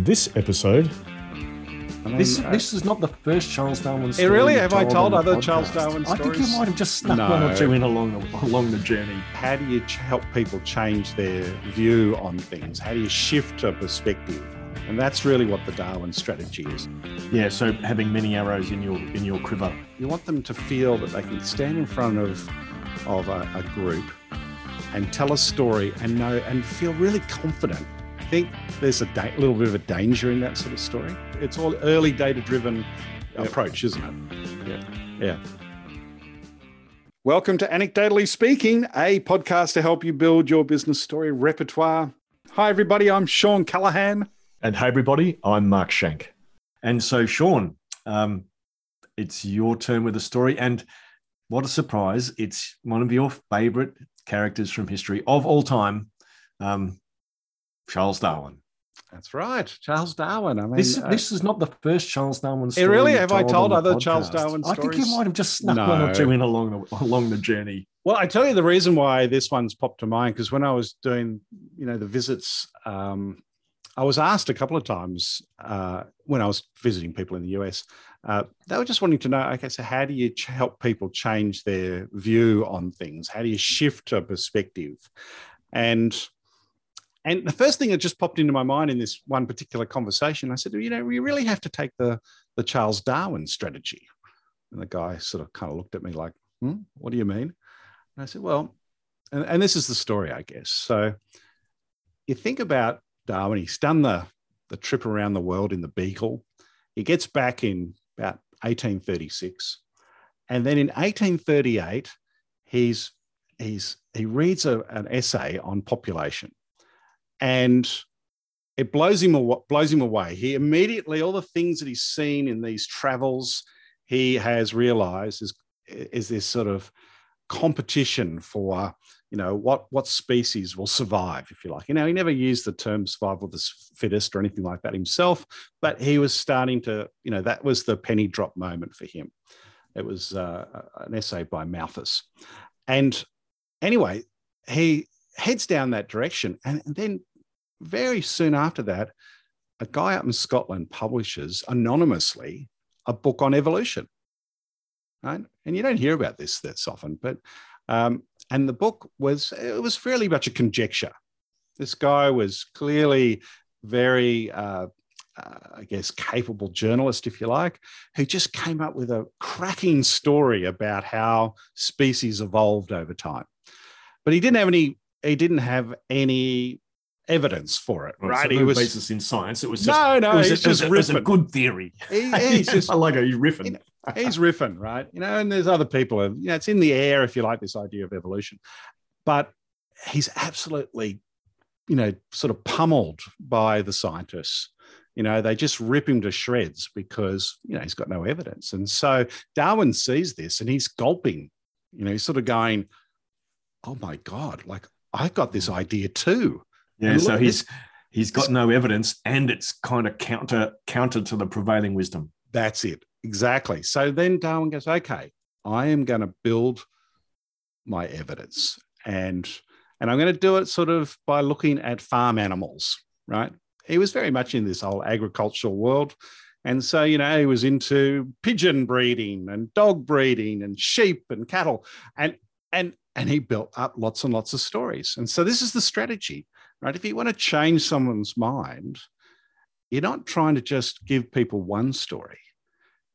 On this episode, I mean, This uh, this is not the first Charles Darwin Hey, story. really? you've Have I told on the other Charles podcast. Darwin I think you might have just snuck No. one or two in along the along the journey. how do you ch- help people change their view on things? How do you shift a perspective? And that's really what the Darwin strategy is. Yeah, so having many arrows in your in your quiver. You want them to feel that they can stand in front of of a, a group and tell a story and know and feel really confident. I think there's a da- little bit of a danger in that sort of story. It's all early data driven Yep. approach, isn't it? Yeah. Yeah. Welcome to Anecdotally Speaking, a podcast to help you build your business story repertoire. Hi, everybody. I'm Shawn Callahan. And hey everybody, I'm Mark Schenk. And so Shawn, um, it's your turn with a story. And what a surprise! It's one of your favorite characters from history of all time, um, Charles Darwin. That's right, Charles Darwin. I mean, This uh, this is not the first Charles Darwin story. really? Have I told the other Charles podcast. Darwin I think you might have just snuck one or two in along the along the journey. Well, I tell you the reason why this one's popped to mind because when I was doing, you know, the visits, um, I was asked a couple of times uh, when I was visiting people in the US. Uh, they were just wanting to know, okay, so how do you ch- help people change their view on things? How do you shift a perspective? And and the first thing that just popped into my mind in this one particular conversation, I said, you know, we really have to take the the Charles Darwin strategy. And the guy sort of kind of looked at me like, hmm, what do you mean? And I said, well, and, and this is the story, I guess. So you think about Darwin, he's done the, the trip around the world in the Beagle. He gets back in about 1836. And then in 1838, he's, he's, he reads a, an essay on population and it blows him, aw- blows him away. He immediately, all the things that he's seen in these travels, he has realized is, is this sort of competition for you know what what species will survive if you like. You know he never used the term survival of the fittest or anything like that himself but he was starting to you know that was the penny drop moment for him. It was uh, an essay by malthus. And anyway he heads down that direction and then very soon after that a guy up in scotland publishes anonymously a book on evolution right? And you don't hear about this this often, but um, and the book was it was fairly much a conjecture. This guy was clearly very, uh, uh, I guess, capable journalist, if you like, who just came up with a cracking story about how species evolved over time. But he didn't have any. He didn't have any evidence for it, right? So he no was basis in science. It was just no, no. it was, he's a, just a- it was a good theory. He- he's just I like it. He's riffing. he's riffing, right? You know, and there's other people, you know, it's in the air, if you like, this idea of evolution. But he's absolutely, you know, sort of pummeled by the scientists. You know, they just rip him to shreds because, you know, he's got no evidence. And so Darwin sees this and he's gulping, you know, he's sort of going, oh my God, like I got this idea too. Yeah, so he's he's got no evidence, and it's kind of counter counter to the prevailing wisdom. That's it. Exactly. So then Darwin goes, okay, I am going to build my evidence and and I'm going to do it sort of by looking at farm animals, right? He was very much in this whole agricultural world. And so, you know, he was into pigeon breeding and dog breeding and sheep and cattle. And and and he built up lots and lots of stories. And so this is the strategy, right? If you want to change someone's mind, you're not trying to just give people one story.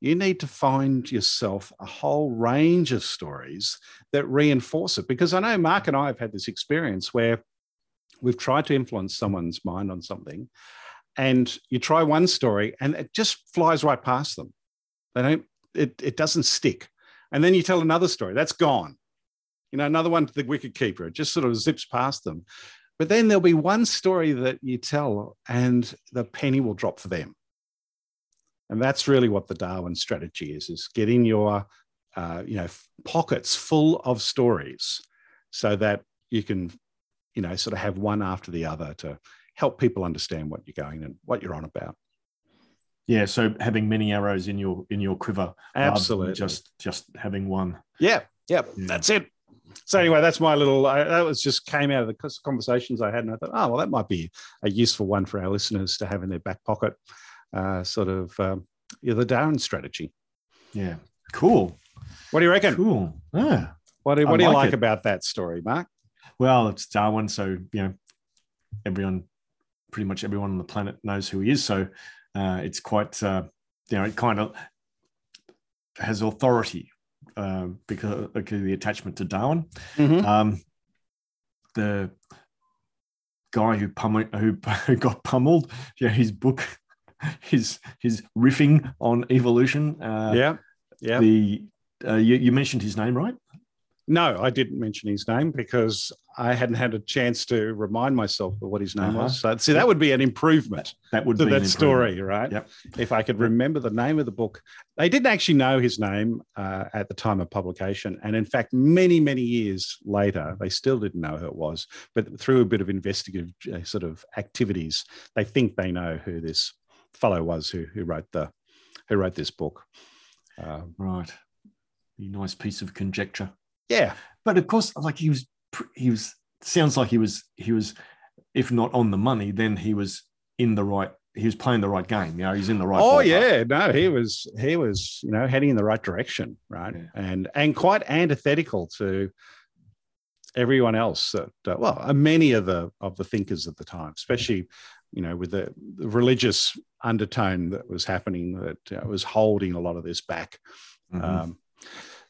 You need to find yourself a whole range of stories that reinforce it. Because I know Mark and I have had this experience where we've tried to influence someone's mind on something, and you try one story and it just flies right past them. They don't, it, it doesn't stick. And then you tell another story, that's gone. You know, another one to the wicket keeper, it just sort of zips past them. But then there'll be one story that you tell, and the penny will drop for them. And that's really what the Darwin strategy is: is getting your, uh, you know, pockets full of stories, so that you can, you know, sort of have one after the other to help people understand what you're going and what you're on about. Yeah, so having many arrows in your in your quiver, Absolutely. just just having one. Yeah. Yep. Yeah. That's it. So anyway, that's my little. I, that was just came out of the conversations I had, and I thought, oh well, that might be a useful one for our listeners to have in their back pocket. Uh, sort of um, the Darwin strategy. Yeah. Cool. What do you reckon? Cool. Yeah. What do, what do you like like it. about that story, Mark? Well, it's Darwin, so you know, everyone, pretty much everyone on the planet knows who he is. So uh, it's quite, uh, you know, it kind of has authority uh, because, the attachment to Darwin. Mm-hmm. Um, the guy who pummel, who, who got pummeled, yeah, his book, his his riffing on evolution. Uh, yeah, yeah. The uh, you, you mentioned his name, right? No, I didn't mention his name because I hadn't had a chance to remind myself of what his name Uh-huh. was. So, see, that would be an improvement That would to be that story, right? Yep. If I could remember the name of the book. They didn't actually know his name uh, at the time of publication. And in fact, many, many years later, they still didn't know who it was. But through a bit of investigative uh, sort of activities, they think they know who this fellow was who, who wrote the who wrote this book. Um, Right. A nice piece of conjecture. Yeah, But of course, like he was, he was, sounds like he was, he was, if not on the money, then he was in the right, he was playing the right game. You know, he's in the right. oh yeah, no, he was he was you know heading in the right direction, right, Yeah. and and quite antithetical to everyone else. That uh, well, many of the of the thinkers at the time, especially you know with the, the religious undertone that was happening, that uh, was holding a lot of this back. Mhm. Um,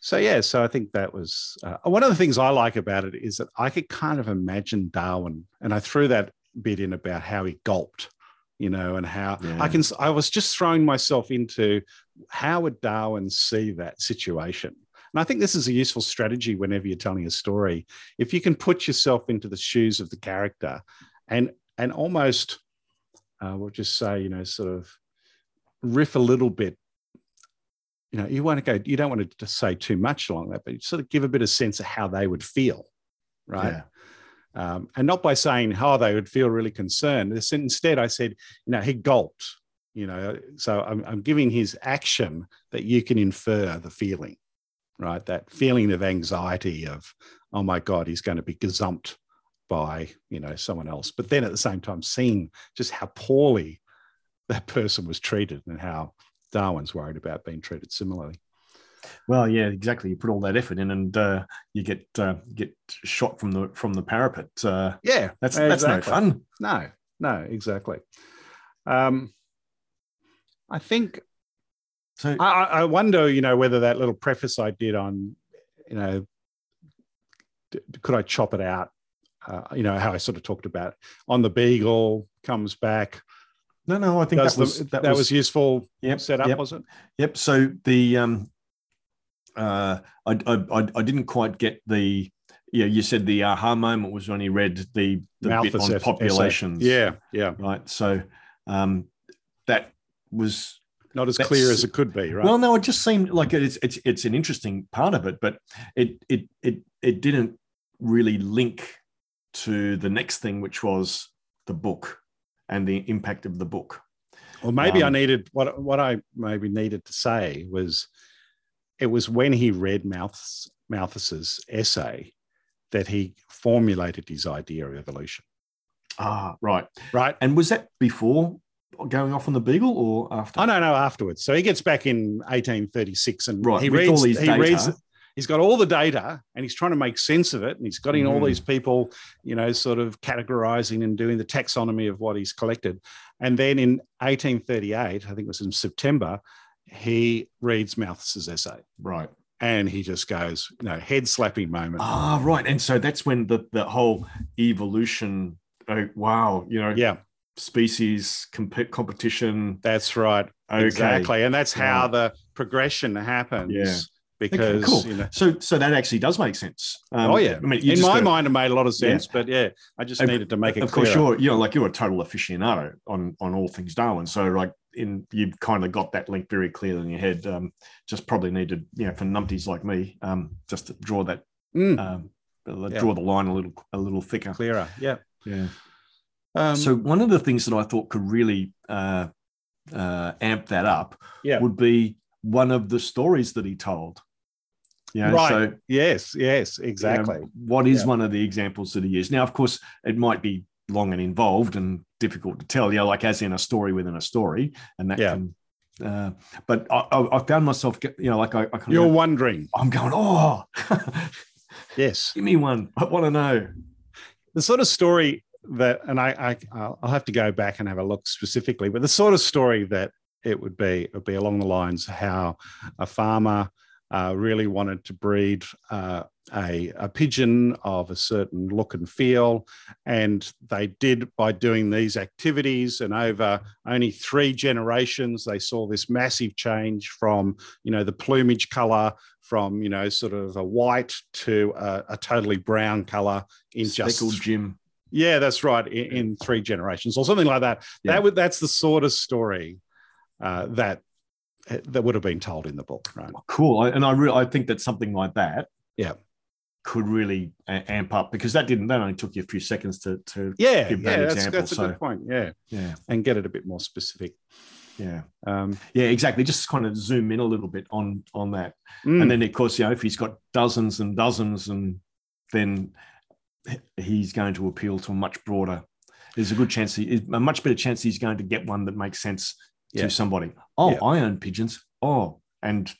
so yeah, so I think that was uh, one of the things I like about it is that I could kind of imagine Darwin, and I threw that bit in about how he gulped, you know, and how Yeah. I can. I was just throwing myself into how would Darwin see that situation, and I think this is a useful strategy whenever you're telling a story. If you can put yourself into the shoes of the character, and and almost, uh, we'll just say, you know, sort of riff a little bit you know, you want to go, you don't want to say too much along that, but you sort of give a bit of sense of how they would feel, right? Yeah. Um, and not by saying how they would feel really concerned. Instead, I said, you know, he gulped, you know, so I'm, I'm giving his action that you can infer the feeling, right? That feeling of anxiety of, oh my God, he's going to be gazumped by, you know, someone else. But then at the same time, seeing just how poorly that person was treated and how Darwin's worried about being treated similarly. Well, yeah, exactly. You put all that effort in, and uh, you get uh, get shot from the from the parapet. Uh, Yeah, that's that's no fun. No, no, exactly. Um, I think So I, I wonder, you know, whether that little preface I did on, you know, could I chop it out? Uh, you know how I sort of talked about on the beagle comes back. No, no, I think that was the, that, was, useful yep, setup, Yep, was it? yep. So the um, uh, I, I I didn't quite get the yeah. You said the aha moment was when he read the the bit on populations. Yeah, yeah. right. So um, that was Not as clear as it could be, right? Well, no, it just seemed like it's it's it's an interesting part of it, but it it it it didn't really link to the next thing, which was the book and the impact of the book. Well, maybe I Um, needed what what I maybe needed to say was it was when he read Malthus, Malthus's essay that he formulated his idea of evolution. Ah, right. Right? And was that before going off on the Beagle or after? I don't know afterwards. So he gets back in 1836 and Right, he reads all these he data. reads he's got all the data and he's trying to make sense of it and he's got in all Mhm. these people you know sort of categorizing and doing the taxonomy of what he's collected and then in 1838 i think it was in september he reads malthus's essay Right. and he just goes you know head slapping moment Ah, right. And so that's when the the whole evolution. Oh, wow. You know, yeah species comp- competition. that's right Okay. exactly and that's how Right. the progression happens Yeah. Because cool. you know So so that actually does make sense. Um, oh yeah I mean, in my gotta- mind it made a lot of Yeah. sense but yeah i just Of- needed to make it of course clearer. you're you know like you're a total aficionado on on all things darwin so like in you've kind of got that link very clear in your head um just probably needed you know for numpties like me um just to draw that Mm, um Yeah. draw the line a little a little thicker clearer yeah yeah um, so one of the things that i thought could really uh uh amp that up yeah would be one of the stories that he told You know, right. So yes, yes, exactly. you know, what is Yeah. one of the examples that he used? Now, of course, it might be long and involved and difficult to tell. You know, like as in a story within a story, and that Yeah. can. Uh, but I, I, found myself, you know, like I, I You're wondering. I'm going, oh, Yes. give me one. I want to know. the sort of story that, and I, I, I'll I'll have to go back and have a look specifically, but the sort of story that it would be, it would be along the lines of how a farmer uh, really wanted to breed uh, a, a pigeon of a certain look and feel. And they did by doing these activities. And over only three generations, they saw this massive change from, you know, the plumage color from, you know, sort of a white to a, a totally brown color in Speckled just Jim. yeah, that's right. In, in three generations or something like that. Yeah. That would that's the sort of story uh, that that would have been told in the book, right? Cool. And I really, I think that something like that, Yeah. could really amp up because that didn't. That only took you a few seconds to to Yeah, Give that yeah, that's, example, that's a so- good point. Yeah, yeah and get it a bit more specific. yeah Um, yeah exactly. Just kind of zoom in a little bit on on that. mm, And then, of course, you know, if he's got dozens and dozens, and then he's going to appeal to a much broader. There's a good chance, he, a much better chance he's going to get one that makes sense Yeah. to somebody. Oh, Yeah. I own pigeons. Oh, and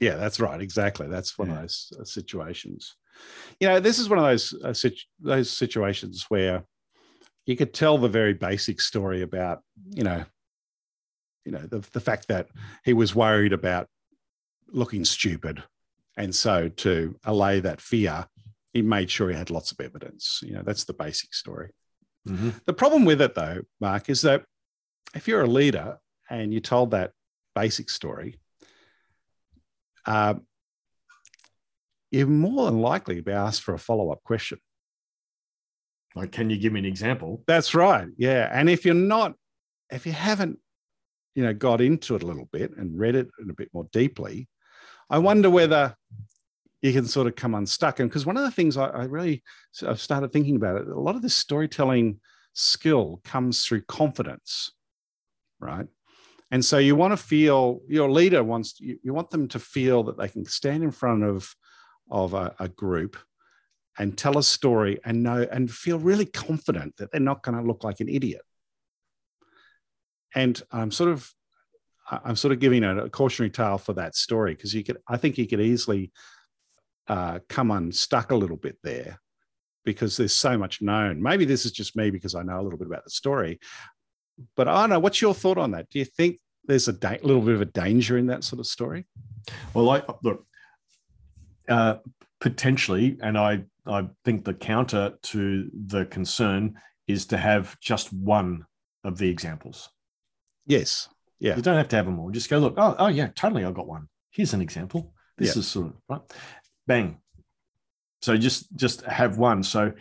yeah, that's right. Exactly. That's one Yeah. of those uh, situations. You know, this is one of those uh, situ- those situations where you could tell the very basic story about, you know, you know, the, the fact that he was worried about looking stupid. And so to allay that fear, he made sure he had lots of evidence. You know, that's the basic story. Mhm. The problem with it, though, Mark, is that if you're a leader and you told that basic story, uh, you're more than likely to be asked for a follow up question. like, can you give me an example? That's right. Yeah. And if you're not, if you haven't, you know, got into it a little bit and read it a bit more deeply, I wonder whether you can sort of come unstuck. And because one of the things I, I really I've started thinking about it, a lot of this storytelling skill comes through confidence, right? And so you want to feel your leader wants you, you want them to feel that they can stand in front of of a, a group and tell a story and know and feel really confident that they're not going to look like an idiot. And I'm sort of I'm sort of giving a, a cautionary tale for that story because you could I think you could easily uh, come unstuck a little bit there because there's so much known. Maybe this is just me because I know a little bit about the story, but I don't know. What's your thought on that? Do you think there's a da- little bit of a danger in that sort of story? Well, I look uh, potentially, and I I think the counter to the concern is to have just one of the examples. Yes. Yeah. You don't have to have them all. Just go look. Oh, oh yeah, totally. I got one. Here's an example. This Yeah. is sort of right. Bang. So just just have one. So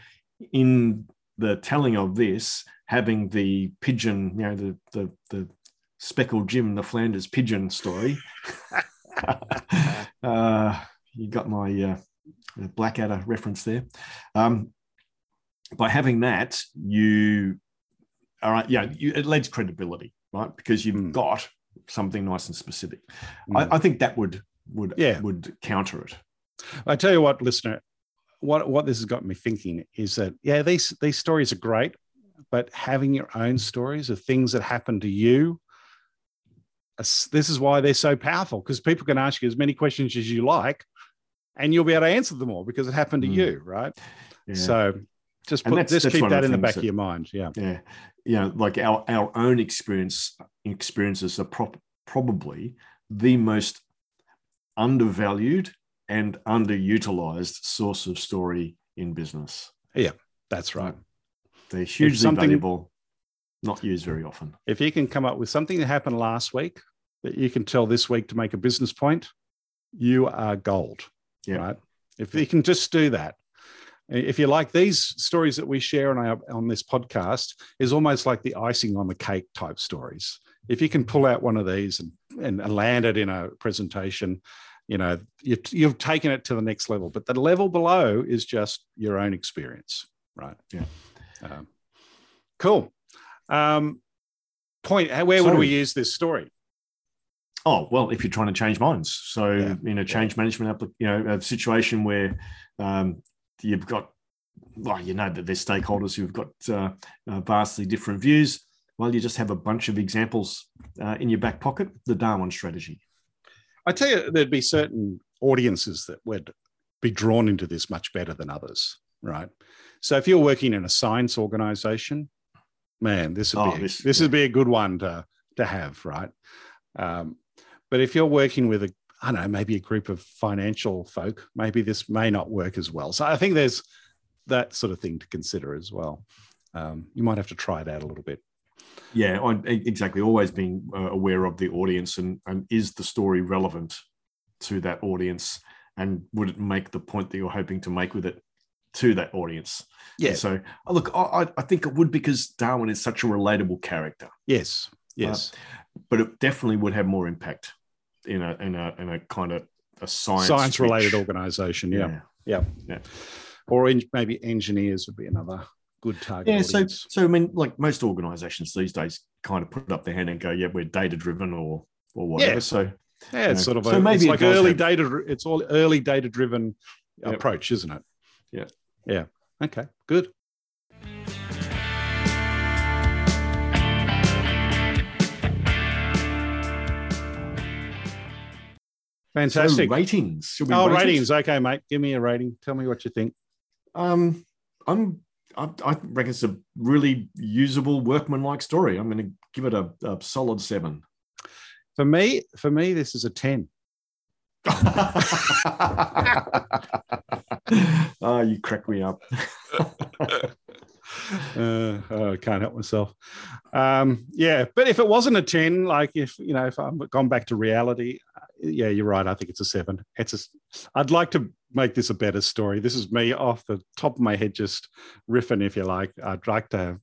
in the telling of this, having the pigeon, you know, the the the speckled Jim, the Flanders pigeon story. uh, you got my uh, Blackadder reference there. Um, by having that, you all right, yeah, you, it lends credibility, right? Because you've Mm. got something nice and specific. Mm. I, I think that would would Yeah. would counter it. I tell you what, listener, what what this has got me thinking is that yeah, these these stories are great, but having your own stories of things that happen to you, this is why they're so powerful because people can ask you as many questions as you like, and you'll be able to answer them all because it happened to Mm. you, right? Yeah. So just put that's- just that's keep that in the back that- of your mind. Yeah, yeah you know like our our own experience experiences are prop, probably the most undervalued and underutilized source of story in business Yeah, that's right. they're hugely valuable not used very often If you can come up with something that happened last week that you can tell this week to make a business point, you are gold. Yeah. Right. If you can just do that. If you like these stories that we share on our on this podcast, is almost like the icing on the cake type stories. If you can pull out one of these and, and land it in a presentation, you know, you, you've taken it to the next level. But the level below is just your own experience, right? Yeah. Um, cool. Um, point. Where would we use this story? Oh well, if you're trying to change minds, so Yeah. you know, change management, appli- you know, a situation where um, you've got, well, you know that there's stakeholders who've got uh, uh, vastly different views. Well, you just have a bunch of examples uh, in your back pocket. The Darwin strategy. I tell you, there'd be certain audiences that would be drawn into this much better than others, right? So if you're working in a science organization, man, this would Oh, be this- this, would be a good one to to have, right? Um, but if you're working with a, I don't know, maybe a group of financial folk, maybe this may not work as well. So I think there's that sort of thing to consider as well. Um, you might have to try it out a little bit. Yeah, I, exactly. Always being uh, aware of the audience and, and is the story relevant to that audience, and would it make the point that you're hoping to make with it to that audience? Yeah. So uh, look, I, I- think it would because Darwin is such a relatable character, Yes. Yes. but it definitely would have more impact in a in a in a kind of a science Science related organization. Yeah. yeah. Yeah. Or en- maybe engineers would be another good target. Yeah, so audience. so I mean, like most organisations these days, kind of put up their hand and go, "Yeah, we're data driven or or whatever." Yeah. So Yeah, it's know, sort of so a, maybe it's like early have- data. It's all early data driven Yep. approach, isn't it? Yeah. Yeah. Okay. Good. Fantastic. So ratings. Should we oh, rate ratings. Okay, mate. Give me a rating. Tell me what you think. Um, I'm. I, I reckon it's a really usable, workman-like story. I'm going to give it a, a solid seven. For me, for me, this is a ten. oh, you crack me up. uh, oh, I can't help myself. Um, yeah, but if it wasn't a ten, like if you know, if I'm gone back to reality, uh, yeah, you're right. I think it's a seven. It's a. I'd like to make this a better story. This is me off the top of my head, just riffing, if you like. I'd like to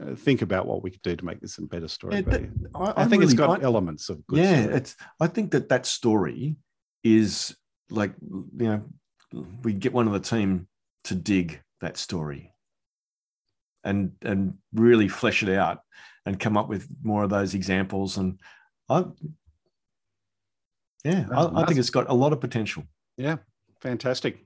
uh, think about what we could do to make this a better story. Yeah, that- I, I think it's got I- elements of good. yeah, story. it's. I think that that story is like you know, we get one of the team to dig that story, and and really flesh it out, and come up with more of those examples. And I, yeah, I, I think it's got a lot of potential. Yeah, fantastic.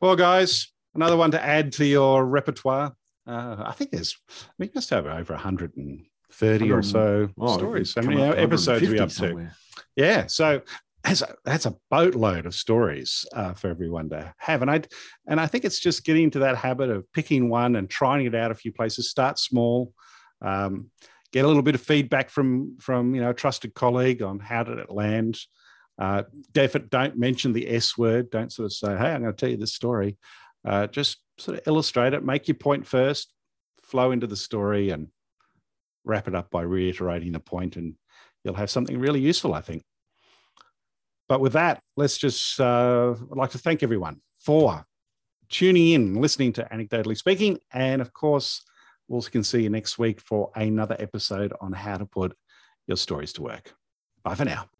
Well, guys, another one to add to your repertoire. Uh, I think there's, we must have over 130 or so Oh, stories. How come many to episodes are we 150 up to? somewhere. Yeah, so that's a, that's a boatload of stories uh, for everyone to have, and I and I think it's just getting into that habit of picking one and trying it out a few places. Start small, um, get a little bit of feedback from from you know a trusted colleague on how did it land. Uh, don't mention the S word. Don't sort of say, "Hey, I'm going to tell you this story." Uh, just sort of illustrate it. Make your point first. Flow into the story and wrap it up by reiterating the point, and you'll have something really useful, I think. But with that, let's just, uh, I'd like to thank everyone for tuning in, listening to Anecdotally Speaking. And of course, we'll can see you next week for another episode on how to put your stories to work. Bye for now.